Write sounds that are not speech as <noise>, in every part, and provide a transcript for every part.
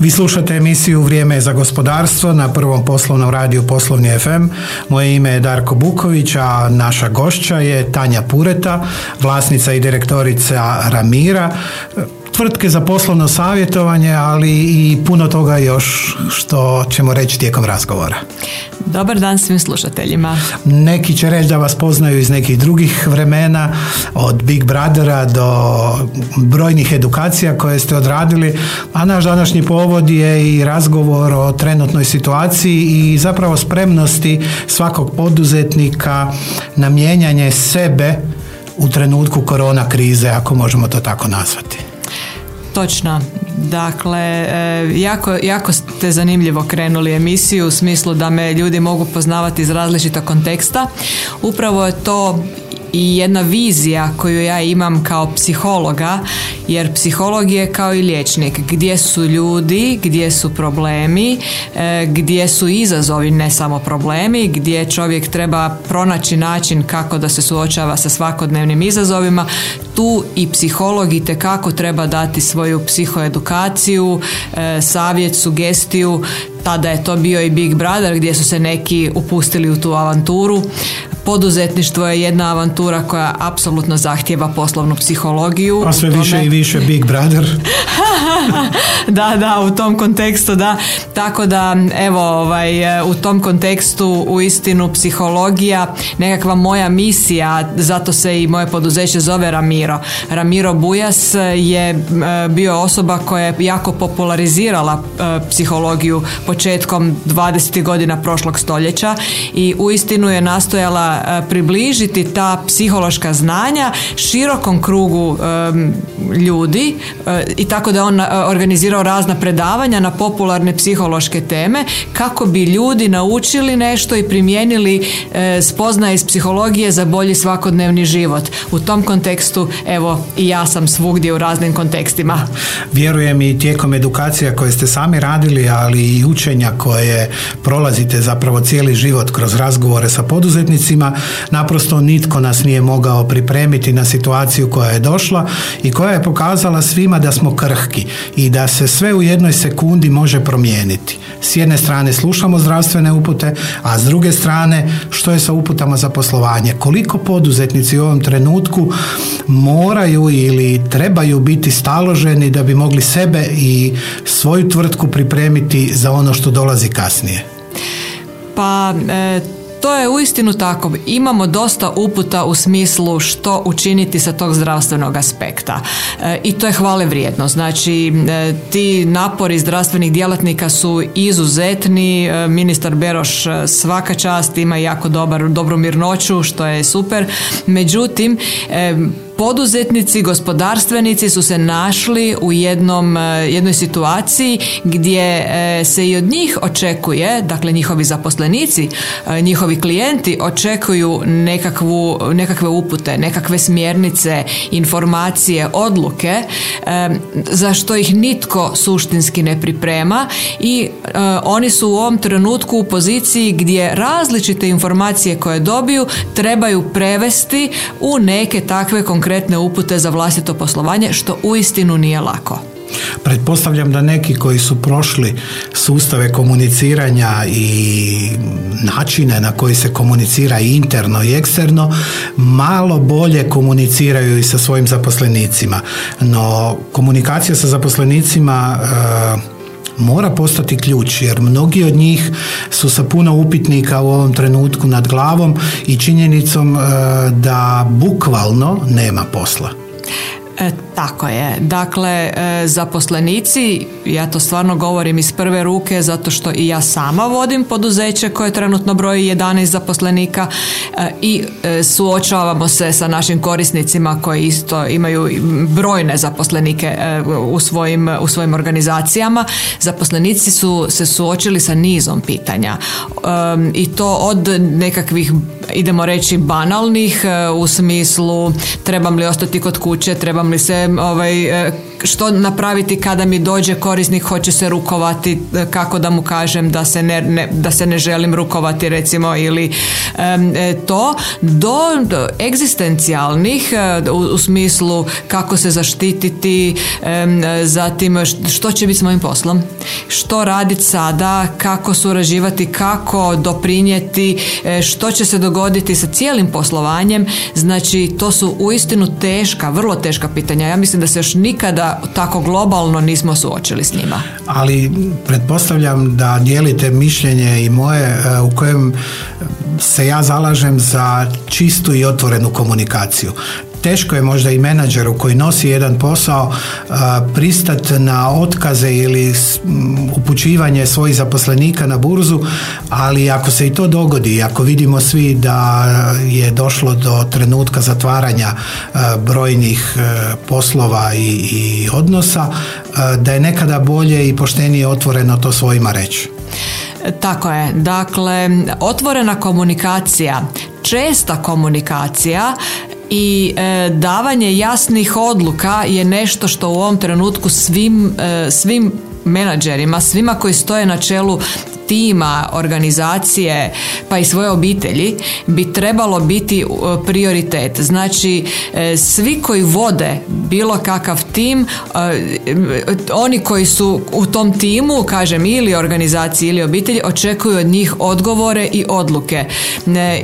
Vi slušate emisiju Vrijeme za gospodarstvo na prvom poslovnom radiju Poslovni FM. Moje ime je Darko Buković, a naša gošća je Tanja Pureta, vlasnica i direktorica Ramira tvrtke za poslovno savjetovanje, ali i puno toga još što ćemo reći tijekom razgovora. Dobar dan svim slušateljima. Neki će reći da vas poznaju iz nekih drugih vremena, od Big Brothera do brojnih edukacija koje ste odradili, a naš današnji povod je i razgovor o trenutnoj situaciji i zapravo spremnosti svakog poduzetnika na mijenjanje sebe u trenutku korona krize, ako možemo to tako nazvati. Točno. Dakle, e, jako, jako ste zanimljivo krenuli emisiju u smislu da me ljudi mogu poznavati iz različitog konteksta. Upravo je to i jedna vizija koju ja imam kao psihologa, jer psiholog je kao i liječnik. Gdje su ljudi, gdje su problemi, e, gdje su izazovi, ne samo problemi, gdje čovjek treba pronaći način kako da se suočava sa svakodnevnim izazovima, tu i psiholog i kako treba dati svoju psihoedukaciju, e, savjet, sugestiju, tada je to bio i Big Brother gdje su se neki upustili u tu avanturu poduzetništvo je jedna avantura koja apsolutno zahtjeva poslovnu psihologiju. A sve više i više Big Brother. <laughs> da, da, u tom kontekstu, da. Tako da, evo, ovaj, u tom kontekstu u istinu psihologija, nekakva moja misija, zato se i moje poduzeće zove Ramiro. Ramiro Bujas je e, bio osoba koja je jako popularizirala e, psihologiju početkom 20. godina prošlog stoljeća i u istinu je nastojala E, približiti ta psihološka znanja širokom krugu ljudi e, i tako da on e, organizirao razna predavanja na popularne psihološke teme kako bi ljudi naučili nešto i primijenili spoznaje iz psihologije za bolji svakodnevni život. U tom kontekstu evo i ja sam svugdje u raznim kontekstima. Vjerujem i tijekom edukacija koje ste sami radili, ali i učenja koje prolazite zapravo cijeli život kroz razgovore sa poduzetnicima naprosto nitko nas nije mogao pripremiti na situaciju koja je došla i koja je pokazala svima da smo krhki i da se sve u jednoj sekundi može promijeniti. S jedne strane slušamo zdravstvene upute, a s druge strane što je sa uputama za poslovanje. Koliko poduzetnici u ovom trenutku moraju ili trebaju biti staloženi da bi mogli sebe i svoju tvrtku pripremiti za ono što dolazi kasnije? Pa e, to je uistinu tako. Imamo dosta uputa u smislu što učiniti sa tog zdravstvenog aspekta. E, I to je hvale vrijedno. Znači, e, ti napori zdravstvenih djelatnika su izuzetni. E, ministar Beroš svaka čast ima jako dobar, dobru mirnoću, što je super. Međutim, poduzetnici, gospodarstvenici su se našli u jednom, e, jednoj situaciji gdje e, se i od njih očekuje, dakle njihovi zaposlenici, e, njihovi klijenti očekuju nekakvu, nekakve upute, nekakve smjernice, informacije, odluke za što ih nitko suštinski ne priprema i oni su u ovom trenutku u poziciji gdje različite informacije koje dobiju trebaju prevesti u neke takve konkretne konkretne upute za vlastito poslovanje što uistinu nije lako. Pretpostavljam da neki koji su prošli sustave komuniciranja i načine na koji se komunicira interno i eksterno malo bolje komuniciraju i sa svojim zaposlenicima. No komunikacija sa zaposlenicima e, mora postati ključ jer mnogi od njih su sa puno upitnika u ovom trenutku nad glavom i činjenicom e, da bukvalno nema posla. E, tako je. Dakle, e, zaposlenici, ja to stvarno govorim iz prve ruke zato što i ja sama vodim poduzeće koje trenutno broji 11 zaposlenika e, i suočavamo se sa našim korisnicima koji isto imaju brojne zaposlenike u svojim, u svojim organizacijama. Zaposlenici su se suočili sa nizom pitanja i to od nekakvih idemo reći banalnih u smislu trebam li ostati kod kuće, trebam li se ovaj, e, što napraviti kada mi dođe korisnik hoće se rukovati e, kako da mu kažem da se ne, da se ne želim rukovati recimo ili to do, do egzistencijalnih u, u, smislu kako se zaštititi zatim što će biti s mojim poslom što raditi sada kako surađivati kako doprinijeti što će se dogoditi sa cijelim poslovanjem. Znači to su uistinu teška vrlo teška pitanja. Ja mislim da se još nikada tako globalno nismo suočili s njima. Ali pretpostavljam da dijelite mišljenje i moje e, u kojem se ja zalažem za čistu i otvorenu komunikaciju teško je možda i menadžeru koji nosi jedan posao pristat na otkaze ili upućivanje svojih zaposlenika na burzu, ali ako se i to dogodi, ako vidimo svi da je došlo do trenutka zatvaranja brojnih poslova i, i odnosa, da je nekada bolje i poštenije otvoreno to svojima reći. Tako je. Dakle, otvorena komunikacija, česta komunikacija i e, davanje jasnih odluka je nešto što u ovom trenutku svim, e, svim menadžerima, svima koji stoje na čelu tima, organizacije pa i svoje obitelji bi trebalo biti prioritet. Znači e, svi koji vode bilo kakav tim, oni koji su u tom timu, kažem ili organizaciji ili obitelji, očekuju od njih odgovore i odluke.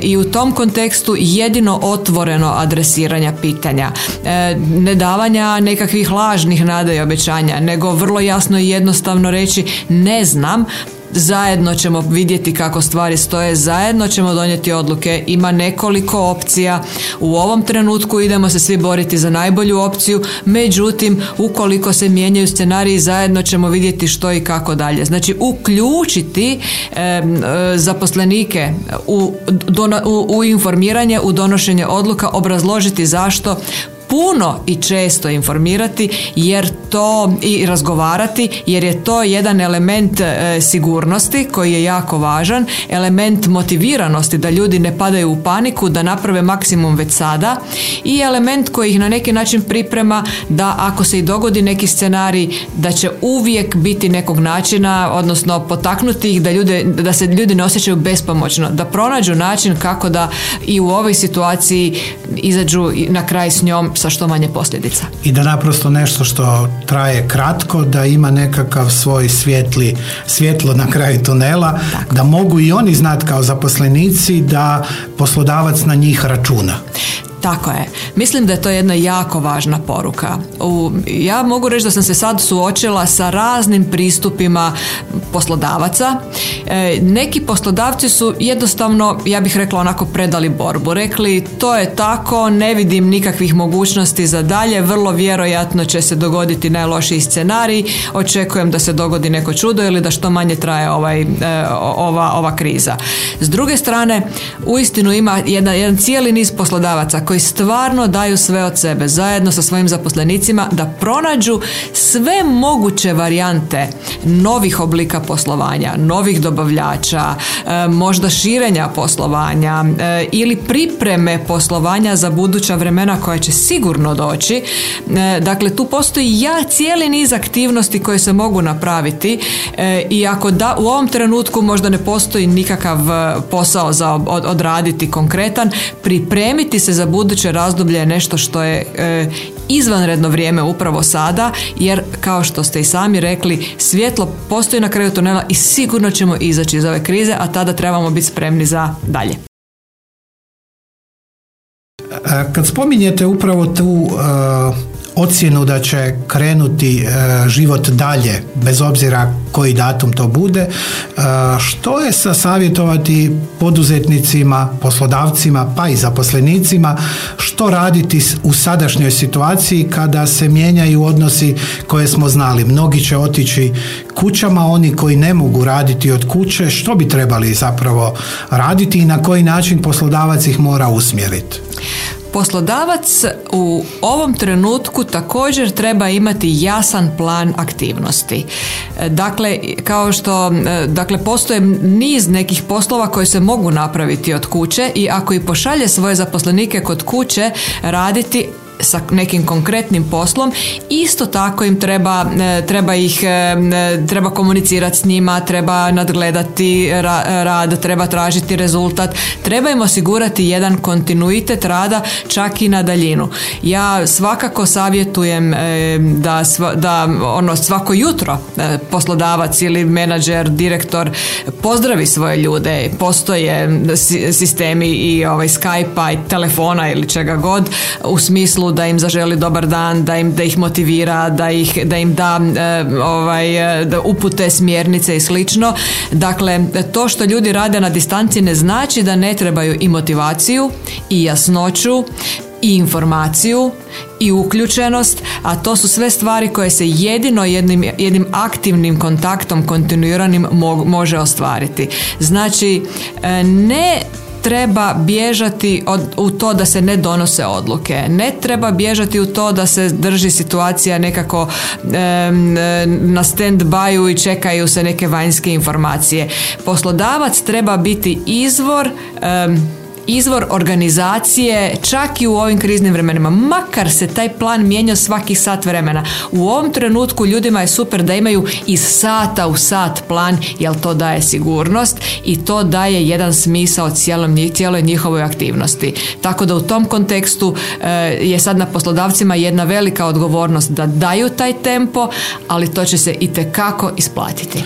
I u tom kontekstu jedino otvoreno adresiranja pitanja. E, ne davanja nekakvih lažnih nada i obećanja, nego vrlo jasno i jednostavno reći ne znam, zajedno ćemo vidjeti kako stvari stoje, zajedno ćemo donijeti odluke, ima nekoliko opcija, u ovom trenutku idemo se svi boriti za najbolju opciju, međutim ukoliko se mijenjaju scenariji zajedno ćemo vidjeti što i kako dalje. Znači uključiti e, zaposlenike u, u, u informiranje, u donošenje odluka, obrazložiti zašto, puno i često informirati jer to i razgovarati jer je to jedan element e, sigurnosti koji je jako važan, element motiviranosti da ljudi ne padaju u paniku, da naprave maksimum već sada i element koji ih na neki način priprema da ako se i dogodi neki scenarij da će uvijek biti nekog načina, odnosno potaknuti ih da, ljude, da se ljudi ne osjećaju bespomoćno, da pronađu način kako da i u ovoj situaciji izađu na kraj s njom sa što manje posljedica. I da naprosto nešto što traje kratko, da ima nekakav svoj svjetli, svjetlo na kraju tunela, da mogu i oni znati kao zaposlenici da poslodavac na njih računa. Tako je. Mislim da je to jedna jako važna poruka. U, ja mogu reći da sam se sad suočila sa raznim pristupima poslodavaca. E, neki poslodavci su jednostavno, ja bih rekla onako predali borbu. Rekli to je tako, ne vidim nikakvih mogućnosti za dalje, vrlo vjerojatno će se dogoditi najlošiji scenarij, očekujem da se dogodi neko čudo ili da što manje traje ovaj, e, ova, ova kriza. S druge strane, uistinu ima jedan, jedan cijeli niz poslodavaca koji stvarno daju sve od sebe zajedno sa svojim zaposlenicima da pronađu sve moguće varijante novih oblika poslovanja, novih dobavljača, e, možda širenja poslovanja e, ili pripreme poslovanja za buduća vremena koja će sigurno doći. E, dakle, tu postoji ja cijeli niz aktivnosti koje se mogu napraviti i ako da u ovom trenutku možda ne postoji nikakav posao za odraditi konkretan, pripremiti se za buduće razdoblje je nešto što je e, izvanredno vrijeme upravo sada jer kao što ste i sami rekli svjetlo postoji na kraju tunela i sigurno ćemo izaći iz ove krize a tada trebamo biti spremni za dalje. E, kad spominjete upravo tu e, ocjenu da će krenuti e, život dalje, bez obzira koji datum to bude, e, što je sa savjetovati poduzetnicima, poslodavcima, pa i zaposlenicima, što raditi u sadašnjoj situaciji kada se mijenjaju odnosi koje smo znali. Mnogi će otići kućama, oni koji ne mogu raditi od kuće, što bi trebali zapravo raditi i na koji način poslodavac ih mora usmjeriti? Poslodavac u ovom trenutku također treba imati jasan plan aktivnosti. Dakle, kao što dakle, postoje niz nekih poslova koji se mogu napraviti od kuće i ako i pošalje svoje zaposlenike kod kuće raditi, sa nekim konkretnim poslom, isto tako im treba, e, treba ih e, treba komunicirati s njima, treba nadgledati rad, treba tražiti rezultat, treba im osigurati jedan kontinuitet rada čak i na daljinu. Ja svakako savjetujem e, da, da ono svako jutro poslodavac ili menadžer, direktor pozdravi svoje ljude, postoje sistemi i ovaj Skype-a i telefona ili čega god u smislu da im zaželi dobar dan, da im da ih motivira, da ih da im da e, ovaj da upute smjernice i slično. Dakle, to što ljudi rade na distanci ne znači da ne trebaju i motivaciju i jasnoću i informaciju i uključenost, a to su sve stvari koje se jedino jednim, jednim aktivnim kontaktom kontinuiranim može ostvariti. Znači, e, ne treba bježati od, u to da se ne donose odluke. Ne treba bježati u to da se drži situacija nekako na stand byu i čekaju se neke vanjske informacije. Poslodavac treba biti izvor izvor organizacije čak i u ovim kriznim vremenima. Makar se taj plan mijenja svaki sat vremena. U ovom trenutku ljudima je super da imaju iz sata u sat plan jer to daje sigurnost i to daje jedan smisao cijelom, cijeloj njihovoj aktivnosti. Tako da u tom kontekstu eh, je sad na poslodavcima jedna velika odgovornost da daju taj tempo, ali to će se i tekako isplatiti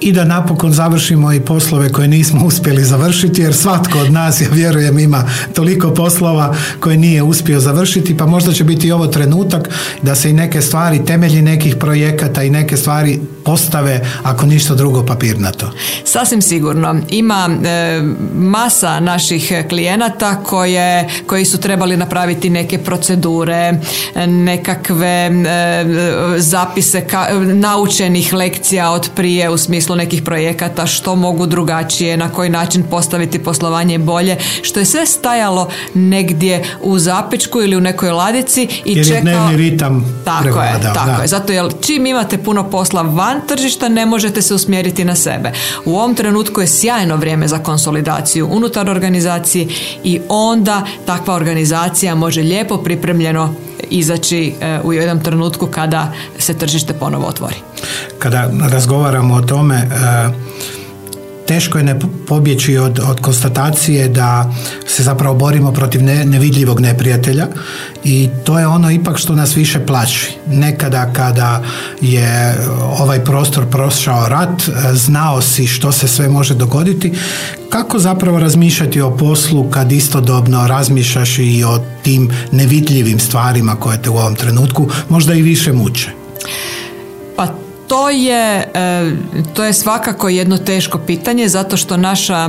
i da napokon završimo i poslove koje nismo uspjeli završiti jer svatko od nas ja vjerujem ima toliko poslova koje nije uspio završiti pa možda će biti ovo trenutak da se i neke stvari temelji nekih projekata i neke stvari postave ako ništa drugo papirnato. Sasvim sigurno. Ima e, masa naših klijenata koje, koji su trebali napraviti neke procedure, nekakve e, zapise ka, naučenih lekcija od prije u smislu nekih projekata, što mogu drugačije, na koji način postaviti poslovanje bolje, što je sve stajalo negdje u zapečku ili u nekoj ladici i jer je dnevni ritam tako je, tako je. Zato jer čim imate puno posla van tržišta ne možete se usmjeriti na sebe. U ovom trenutku je sjajno vrijeme za konsolidaciju unutar organizacije i onda takva organizacija može lijepo pripremljeno izaći e, u jednom trenutku kada se tržište ponovo otvori. Kada razgovaramo o tome, e, teško je ne pobjeći od, od konstatacije da se zapravo borimo protiv nevidljivog neprijatelja i to je ono ipak što nas više plaći. Nekada kada je ovaj prostor prošao rat, znao si što se sve može dogoditi, kako zapravo razmišljati o poslu kad istodobno razmišljaš i o tim nevidljivim stvarima koje te u ovom trenutku možda i više muče? To je, e, to je svakako jedno teško pitanje zato što naša,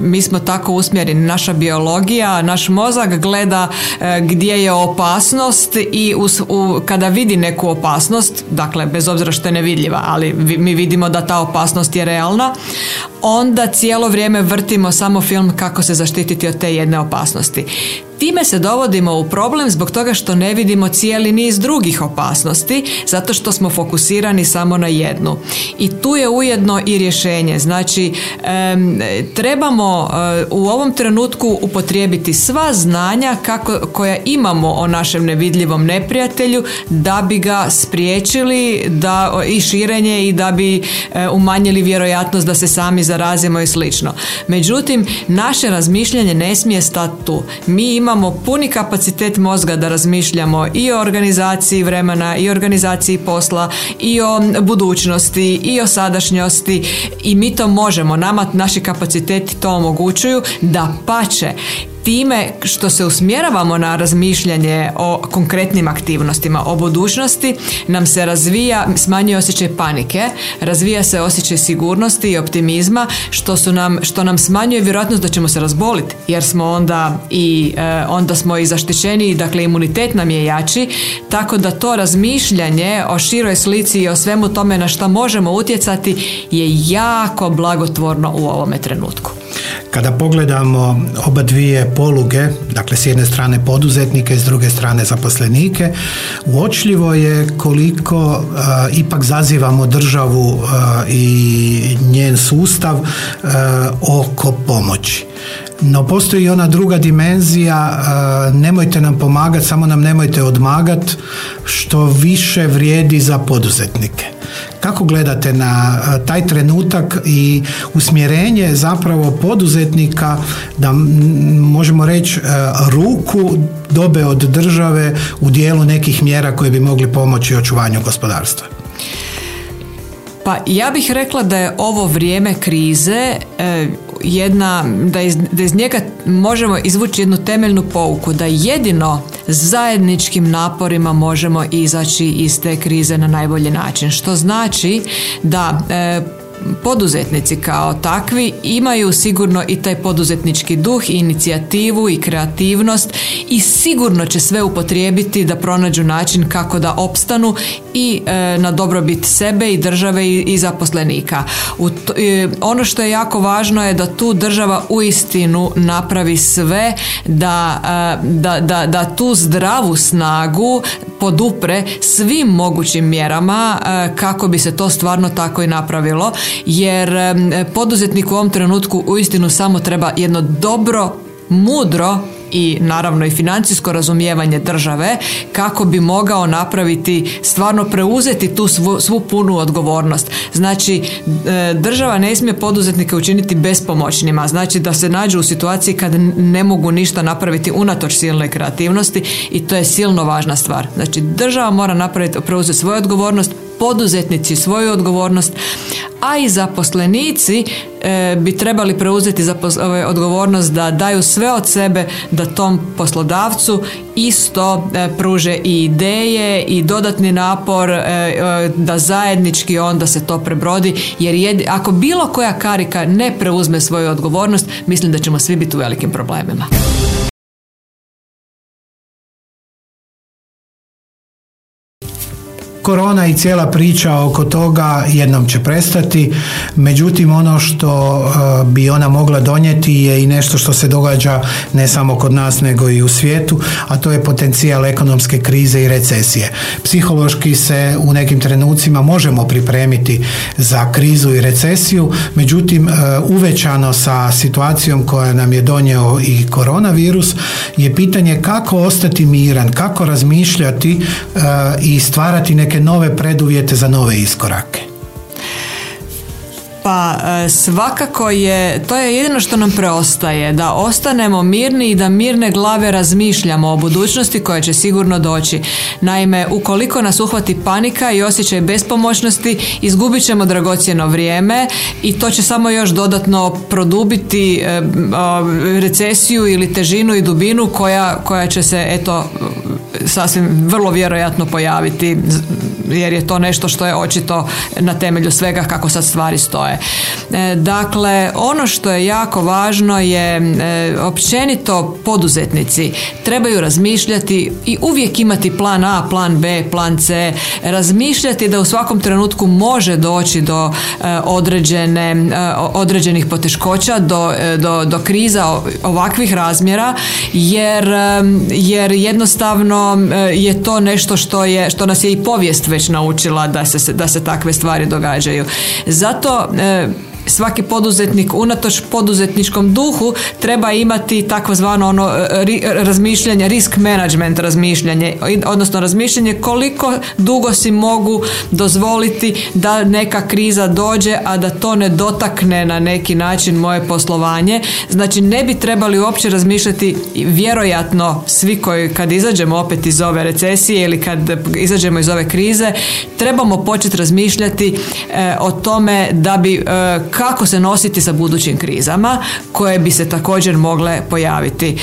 mi smo tako usmjereni, naša biologija, naš mozak gleda e, gdje je opasnost i u, kada vidi neku opasnost, dakle bez obzira što je nevidljiva, ali mi vidimo da ta opasnost je realna, onda cijelo vrijeme vrtimo samo film kako se zaštititi od te jedne opasnosti. Time se dovodimo u problem zbog toga što ne vidimo cijeli niz drugih opasnosti, zato što smo fokusirani samo na jednu. I tu je ujedno i rješenje. Znači, trebamo eh, u ovom trenutku upotrijebiti sva znanja kako, koja imamo o našem nevidljivom neprijatelju da bi ga spriječili da, i širenje i da bi eh, umanjili vjerojatnost da se sami zarazimo i slično. Međutim, naše razmišljanje ne smije stati tu. Mi imamo imamo puni kapacitet mozga da razmišljamo i o organizaciji vremena i organizaciji posla i o budućnosti i o sadašnjosti i mi to možemo, nama naši kapaciteti to omogućuju da pače time što se usmjeravamo na razmišljanje o konkretnim aktivnostima, o budućnosti, nam se razvija, smanjuje osjećaj panike, razvija se osjećaj sigurnosti i optimizma, što, su nam, što nam smanjuje vjerojatnost da ćemo se razboliti, jer smo onda i e, onda smo i zaštićeni, dakle imunitet nam je jači, tako da to razmišljanje o široj slici i o svemu tome na što možemo utjecati je jako blagotvorno u ovome trenutku. Kada pogledamo oba dvije poluge, dakle s jedne strane poduzetnike, s druge strane zaposlenike, uočljivo je koliko ipak zazivamo državu i njen sustav oko pomoći. No postoji ona druga dimenzija, nemojte nam pomagati, samo nam nemojte odmagat, što više vrijedi za poduzetnike. Kako gledate na taj trenutak i usmjerenje zapravo poduzetnika da možemo reći ruku dobe od države u dijelu nekih mjera koje bi mogli pomoći očuvanju gospodarstva? Pa ja bih rekla da je ovo vrijeme krize e, jedna, da iz, da iz njega možemo izvući jednu temeljnu pouku, da jedino zajedničkim naporima možemo izaći iz te krize na najbolji način. Što znači da e, poduzetnici kao takvi imaju sigurno i taj poduzetnički duh i inicijativu i kreativnost i sigurno će sve upotrijebiti da pronađu način kako da opstanu i e, na dobrobit sebe i države i, zaposlenika. U e, ono što je jako važno je da tu država uistinu napravi sve da, e, da, da, da tu zdravu snagu podupre svim mogućim mjerama kako bi se to stvarno tako i napravilo jer poduzetnik u ovom trenutku uistinu samo treba jedno dobro mudro i naravno i financijsko razumijevanje države kako bi mogao napraviti stvarno preuzeti tu svu, svu punu odgovornost. Znači e, država ne smije poduzetnike učiniti bespomoćnima, znači da se nađu u situaciji kad ne mogu ništa napraviti unatoč silnoj kreativnosti i to je silno važna stvar. Znači država mora napraviti preuzeti svoju odgovornost, poduzetnici svoju odgovornost, a i zaposlenici e, bi trebali preuzeti za odgovornost da daju sve od sebe da tom poslodavcu isto e, pruže i ideje i dodatni napor e, da zajednički onda se to prebrodi jer ako bilo koja karika ne preuzme svoju odgovornost mislim da ćemo svi biti u velikim problemima. Korona i cijela priča oko toga jednom će prestati, međutim ono što e, bi ona mogla donijeti je i nešto što se događa ne samo kod nas nego i u svijetu, a to je potencijal ekonomske krize i recesije. Psihološki se u nekim trenucima možemo pripremiti za krizu i recesiju, međutim e, uvećano sa situacijom koja nam je donio i koronavirus je pitanje kako ostati miran, kako razmišljati e, i stvarati neke neke nove preduvjete za nove iskorake. Pa e, svakako je, to je jedino što nam preostaje, da ostanemo mirni i da mirne glave razmišljamo o budućnosti koja će sigurno doći. Naime, ukoliko nas uhvati panika i osjećaj bespomoćnosti, izgubit ćemo dragocjeno vrijeme i to će samo još dodatno produbiti e, recesiju ili težinu i dubinu koja, koja će se eto sasvim vrlo vjerojatno pojaviti jer je to nešto što je očito na temelju svega kako sad stvari stoje. E, dakle, ono što je jako važno je e, općenito poduzetnici trebaju razmišljati i uvijek imati plan A, plan B, plan C, razmišljati da u svakom trenutku može doći do e, određene, određenih poteškoća, do, do, do kriza ovakvih razmjera jer, jer jednostavno je to nešto što, je, što nas je i povijest već naučila da se, da se takve stvari događaju. Zato e, svaki poduzetnik unatoč poduzetničkom duhu treba imati takozvano ono e, razmišljanje, risk management razmišljanje, odnosno razmišljanje koliko dugo si mogu dozvoliti da neka kriza dođe, a da to ne dotakne na neki način moje poslovanje. Znači ne bi trebali uopće razmišljati vjerojatno svi koji kad izađemo opet iz ove recesije ili kad izađemo iz ove krize, trebamo početi razmišljati e, o tome da bi e, kako se nositi sa budućim krizama koje bi se također mogle pojaviti.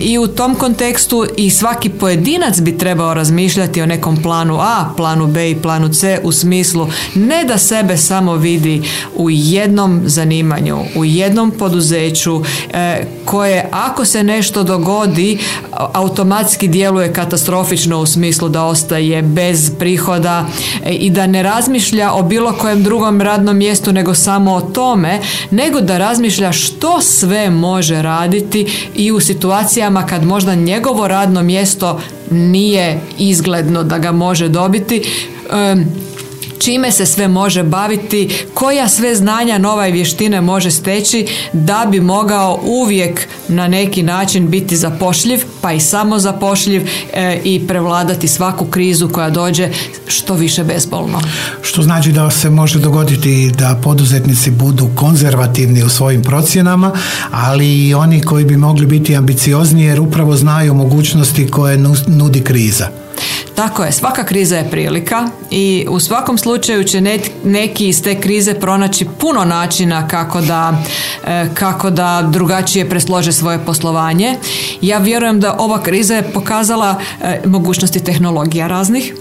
I u tom kontekstu i svaki pojedinac bi trebao razmišljati o nekom planu A, planu B i planu C u smislu ne da sebe samo vidi u jednom zanimanju, u jednom poduzeću e, koje ako se nešto dogodi automatski djeluje katastrofično u smislu da ostaje bez prihoda e, i da ne razmišlja o bilo kojem drugom radnom mjestu nego samo o tome, nego da razmišlja što sve može raditi i u situacijama kad možda njegovo radno mjesto nije izgledno da ga može dobiti čime se sve može baviti, koja sve znanja, nova i vještine može steći da bi mogao uvijek na neki način biti zapošljiv, pa i samo zapošljiv e, i prevladati svaku krizu koja dođe što više bezbolno. Što znači da se može dogoditi da poduzetnici budu konzervativni u svojim procjenama, ali i oni koji bi mogli biti ambiciozniji jer upravo znaju mogućnosti koje nudi kriza. Tako je, svaka kriza je prilika i u svakom slučaju će neki iz te krize pronaći puno načina kako da, e, kako da drugačije preslože svoje poslovanje. Ja vjerujem da ova kriza je pokazala e, mogućnosti tehnologija raznih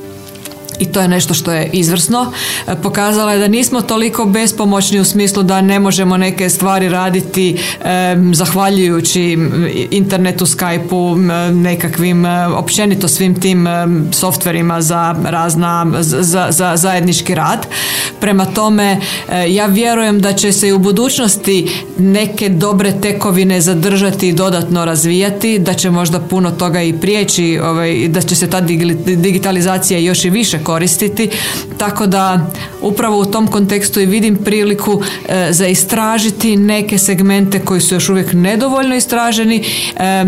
i to je nešto što je izvrsno. E, pokazala je da nismo toliko bespomoćni u smislu da ne možemo neke stvari raditi zahvaljujući internetu, Skypeu, nekakvim općenito svim tim softverima za razna za, za zajednički rad. Prema tome e, ja vjerujem da će se i u budućnosti neke dobre tekovine zadržati i dodatno razvijati, da će možda puno toga i prijeći, ovaj, da će se ta digitalizacija još i više koristiti, tako da upravo u tom kontekstu i vidim priliku e, za istražiti neke segmente koji su još uvijek nedovoljno istraženi, e,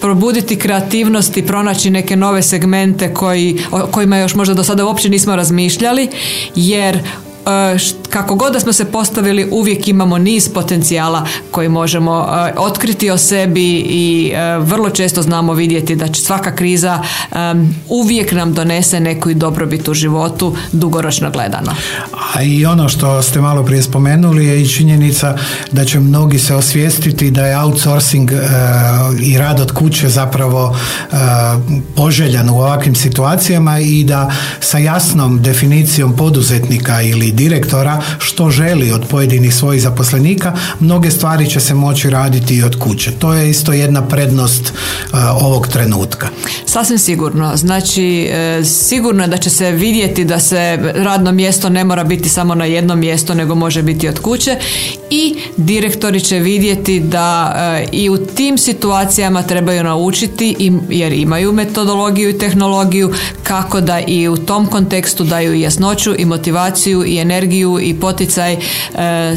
probuditi kreativnost i pronaći neke nove segmente koji, o kojima još možda do sada uopće nismo razmišljali, jer E, kako god da smo se postavili uvijek imamo niz potencijala koji možemo e, otkriti o sebi i e, vrlo često znamo vidjeti da će svaka kriza uvijek nam donese neku dobrobit u životu dugoročno gledano. A i ono što ste malo prije spomenuli je i činjenica da će mnogi se osvijestiti da je outsourcing i rad od kuće zapravo poželjan u ovakvim situacijama i da sa jasnom definicijom poduzetnika ili direktora što želi od pojedinih svojih zaposlenika, mnoge stvari će se moći raditi i od kuće. To je isto jedna prednost uh, ovog trenutka. Sasvim sigurno. Znači, e, sigurno je da će se vidjeti da se radno mjesto ne mora biti samo na jednom mjestu, nego može biti od kuće i direktori će vidjeti da e, i u tim situacijama trebaju naučiti jer imaju metodologiju i tehnologiju kako da i u tom kontekstu daju jasnoću i motivaciju i energiju poticaj, e,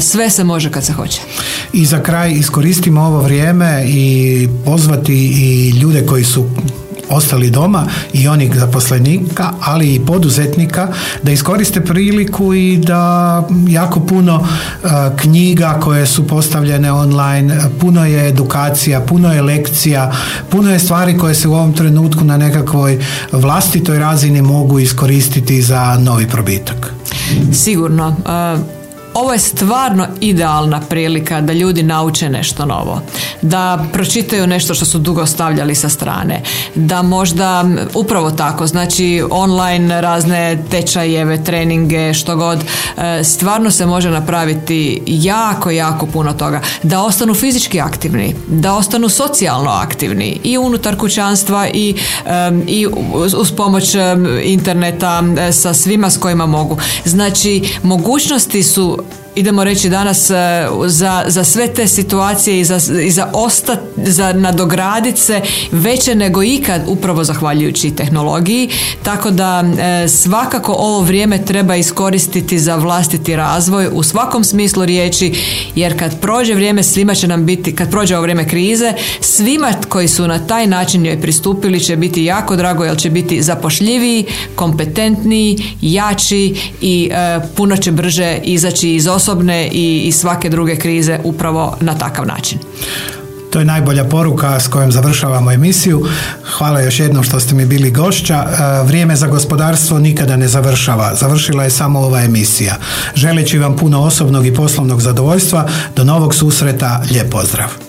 sve se može kad se hoće. I za kraj iskoristimo ovo vrijeme i pozvati i ljude koji su ostali doma i onih zaposlenika, ali i poduzetnika da iskoriste priliku i da jako puno e, knjiga koje su postavljene online, puno je edukacija, puno je lekcija, puno je stvari koje se u ovom trenutku na nekakvoj vlastitoj razini mogu iskoristiti za novi probitak. Sigurno. E, ovo je stvarno idealna prilika da ljudi nauče nešto novo, da pročitaju nešto što su dugo stavljali sa strane, da možda upravo tako, znači online razne tečajeve, treninge, što god, e, stvarno se može napraviti jako, jako puno toga. Da ostanu fizički aktivni, da ostanu socijalno aktivni i unutar kućanstva i, i uz pomoć interneta e, sa svima s kojima mogu. Znači, mogućnosti su Facebook. Idemo reći danas e, za, za sve te situacije i za, i za ostat, za nadogradit se veće nego ikad upravo zahvaljujući tehnologiji. Tako da e, svakako ovo vrijeme treba iskoristiti za vlastiti razvoj u svakom smislu riječi jer kad prođe vrijeme svima će nam biti kad prođe ovo vrijeme krize svima koji su na taj način joj pristupili će biti jako drago jer će biti zapošljiviji kompetentniji jači i e, puno će brže izaći iz osobne i, i svake druge krize upravo na takav način. To je najbolja poruka s kojom završavamo emisiju. Hvala još jednom što ste mi bili gošća. E, vrijeme za gospodarstvo nikada ne završava. Završila je samo ova emisija. Želeći vam puno osobnog i poslovnog zadovoljstva, do novog susreta, lijep pozdrav.